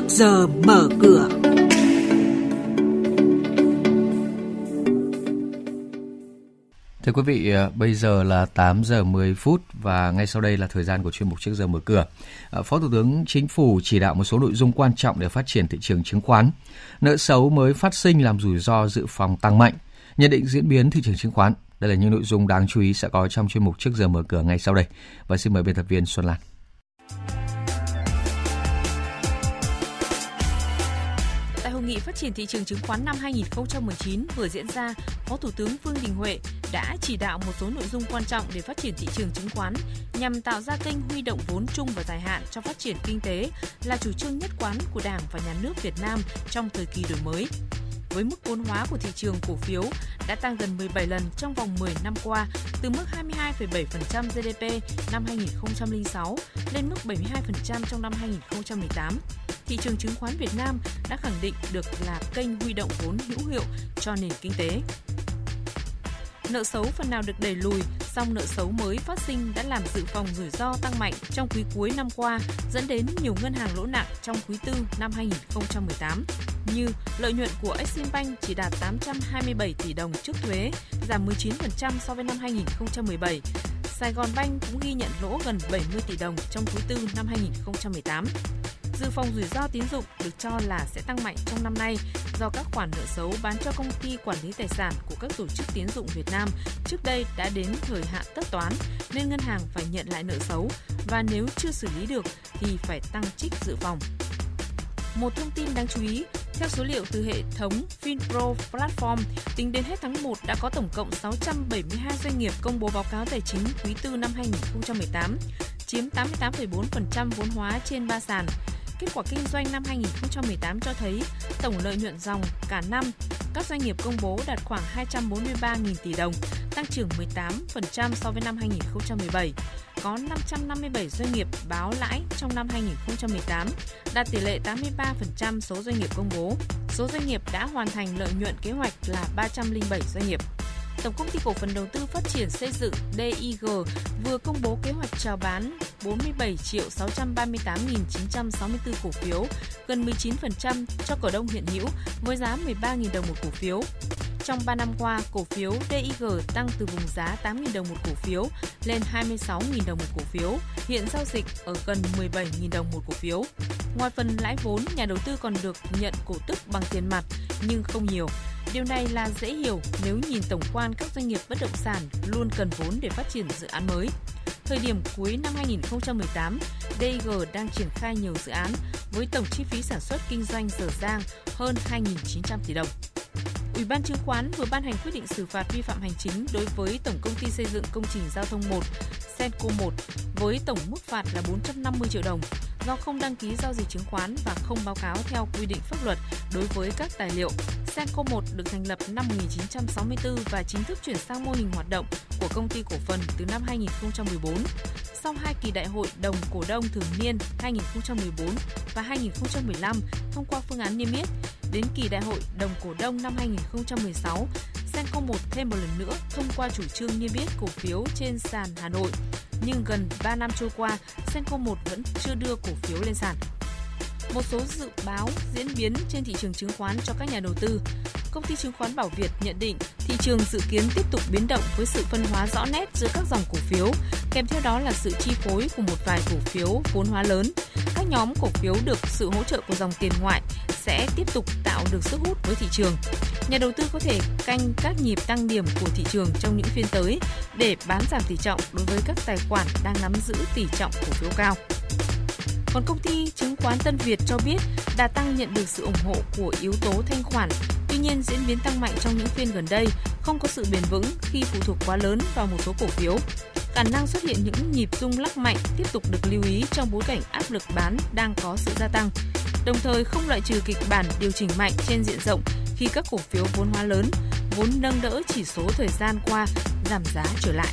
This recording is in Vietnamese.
trước giờ mở cửa. Thưa quý vị, ờ, bây giờ là 8 giờ 10 phút và ngay sau đây là thời gian của chuyên mục trước giờ mở cửa. Ờ, Phó Thủ tướng Chính phủ chỉ đạo một số nội dung quan trọng để phát triển thị trường chứng khoán. Nợ xấu mới phát sinh làm rủi ro dự phòng tăng mạnh. Nhận định diễn biến thị trường chứng khoán. Đây là những nội dung đáng chú ý sẽ có trong chuyên mục trước giờ mở cửa ngay sau đây. Và xin mời biên tập viên Xuân Lan. Tại hội nghị phát triển thị trường chứng khoán năm 2019 vừa diễn ra, Phó Thủ tướng Vương Đình Huệ đã chỉ đạo một số nội dung quan trọng để phát triển thị trường chứng khoán nhằm tạo ra kênh huy động vốn chung và dài hạn cho phát triển kinh tế là chủ trương nhất quán của Đảng và Nhà nước Việt Nam trong thời kỳ đổi mới với mức vốn hóa của thị trường cổ phiếu đã tăng gần 17 lần trong vòng 10 năm qua, từ mức 22,7% GDP năm 2006 lên mức 72% trong năm 2018. Thị trường chứng khoán Việt Nam đã khẳng định được là kênh huy động vốn hữu hiệu cho nền kinh tế. Nợ xấu phần nào được đẩy lùi, song nợ xấu mới phát sinh đã làm dự phòng rủi ro tăng mạnh trong quý cuối năm qua, dẫn đến nhiều ngân hàng lỗ nặng trong quý tư năm 2018 như lợi nhuận của Eximbank chỉ đạt 827 tỷ đồng trước thuế, giảm 19% so với năm 2017. Sài Gòn Bank cũng ghi nhận lỗ gần 70 tỷ đồng trong quý tư năm 2018. Dự phòng rủi ro tín dụng được cho là sẽ tăng mạnh trong năm nay do các khoản nợ xấu bán cho công ty quản lý tài sản của các tổ chức tín dụng Việt Nam trước đây đã đến thời hạn tất toán nên ngân hàng phải nhận lại nợ xấu và nếu chưa xử lý được thì phải tăng trích dự phòng. Một thông tin đáng chú ý, theo số liệu từ hệ thống FinPro Platform, tính đến hết tháng 1 đã có tổng cộng 672 doanh nghiệp công bố báo cáo tài chính quý tư năm 2018, chiếm 88,4% vốn hóa trên ba sàn. Kết quả kinh doanh năm 2018 cho thấy tổng lợi nhuận dòng cả năm các doanh nghiệp công bố đạt khoảng 243.000 tỷ đồng, tăng trưởng 18% so với năm 2017. Có 557 doanh nghiệp báo lãi trong năm 2018, đạt tỷ lệ 83% số doanh nghiệp công bố. Số doanh nghiệp đã hoàn thành lợi nhuận kế hoạch là 307 doanh nghiệp. Tổng công ty cổ phần đầu tư phát triển xây dựng DIG vừa công bố kế hoạch chào bán 47 triệu 638.964 cổ phiếu, gần 19% cho cổ đông hiện hữu với giá 13.000 đồng một cổ phiếu. Trong 3 năm qua, cổ phiếu DIG tăng từ vùng giá 8.000 đồng một cổ phiếu lên 26.000 đồng một cổ phiếu, hiện giao dịch ở gần 17.000 đồng một cổ phiếu. Ngoài phần lãi vốn, nhà đầu tư còn được nhận cổ tức bằng tiền mặt nhưng không nhiều. Điều này là dễ hiểu nếu nhìn tổng quan các doanh nghiệp bất động sản luôn cần vốn để phát triển dự án mới. Thời điểm cuối năm 2018, DG đang triển khai nhiều dự án với tổng chi phí sản xuất kinh doanh dở dang hơn 2.900 tỷ đồng. Ủy ban chứng khoán vừa ban hành quyết định xử phạt vi phạm hành chính đối với Tổng công ty xây dựng công trình giao thông 1, Senco 1 với tổng mức phạt là 450 triệu đồng do không đăng ký giao dịch chứng khoán và không báo cáo theo quy định pháp luật đối với các tài liệu. Senco 1 được thành lập năm 1964 và chính thức chuyển sang mô hình hoạt động của công ty cổ phần từ năm 2014. Sau hai kỳ đại hội đồng cổ đông thường niên 2014 và 2015 thông qua phương án niêm yết, đến kỳ đại hội đồng cổ đông năm 2016, Senco 1 thêm một lần nữa thông qua chủ trương niêm yết cổ phiếu trên sàn Hà Nội nhưng gần 3 năm trôi qua, Senco 1 vẫn chưa đưa cổ phiếu lên sàn. Một số dự báo diễn biến trên thị trường chứng khoán cho các nhà đầu tư. Công ty chứng khoán Bảo Việt nhận định thị trường dự kiến tiếp tục biến động với sự phân hóa rõ nét giữa các dòng cổ phiếu, kèm theo đó là sự chi phối của một vài cổ phiếu vốn hóa lớn. Các nhóm cổ phiếu được sự hỗ trợ của dòng tiền ngoại sẽ tiếp tục tạo được sức hút với thị trường. Nhà đầu tư có thể canh các nhịp tăng điểm của thị trường trong những phiên tới để bán giảm tỷ trọng đối với các tài khoản đang nắm giữ tỷ trọng cổ phiếu cao. Còn công ty chứng khoán Tân Việt cho biết đà tăng nhận được sự ủng hộ của yếu tố thanh khoản. Tuy nhiên, diễn biến tăng mạnh trong những phiên gần đây không có sự bền vững khi phụ thuộc quá lớn vào một số cổ phiếu. Khả năng xuất hiện những nhịp rung lắc mạnh tiếp tục được lưu ý trong bối cảnh áp lực bán đang có sự gia tăng. Đồng thời không loại trừ kịch bản điều chỉnh mạnh trên diện rộng khi các cổ phiếu vốn hóa lớn, vốn nâng đỡ chỉ số thời gian qua giảm giá trở lại.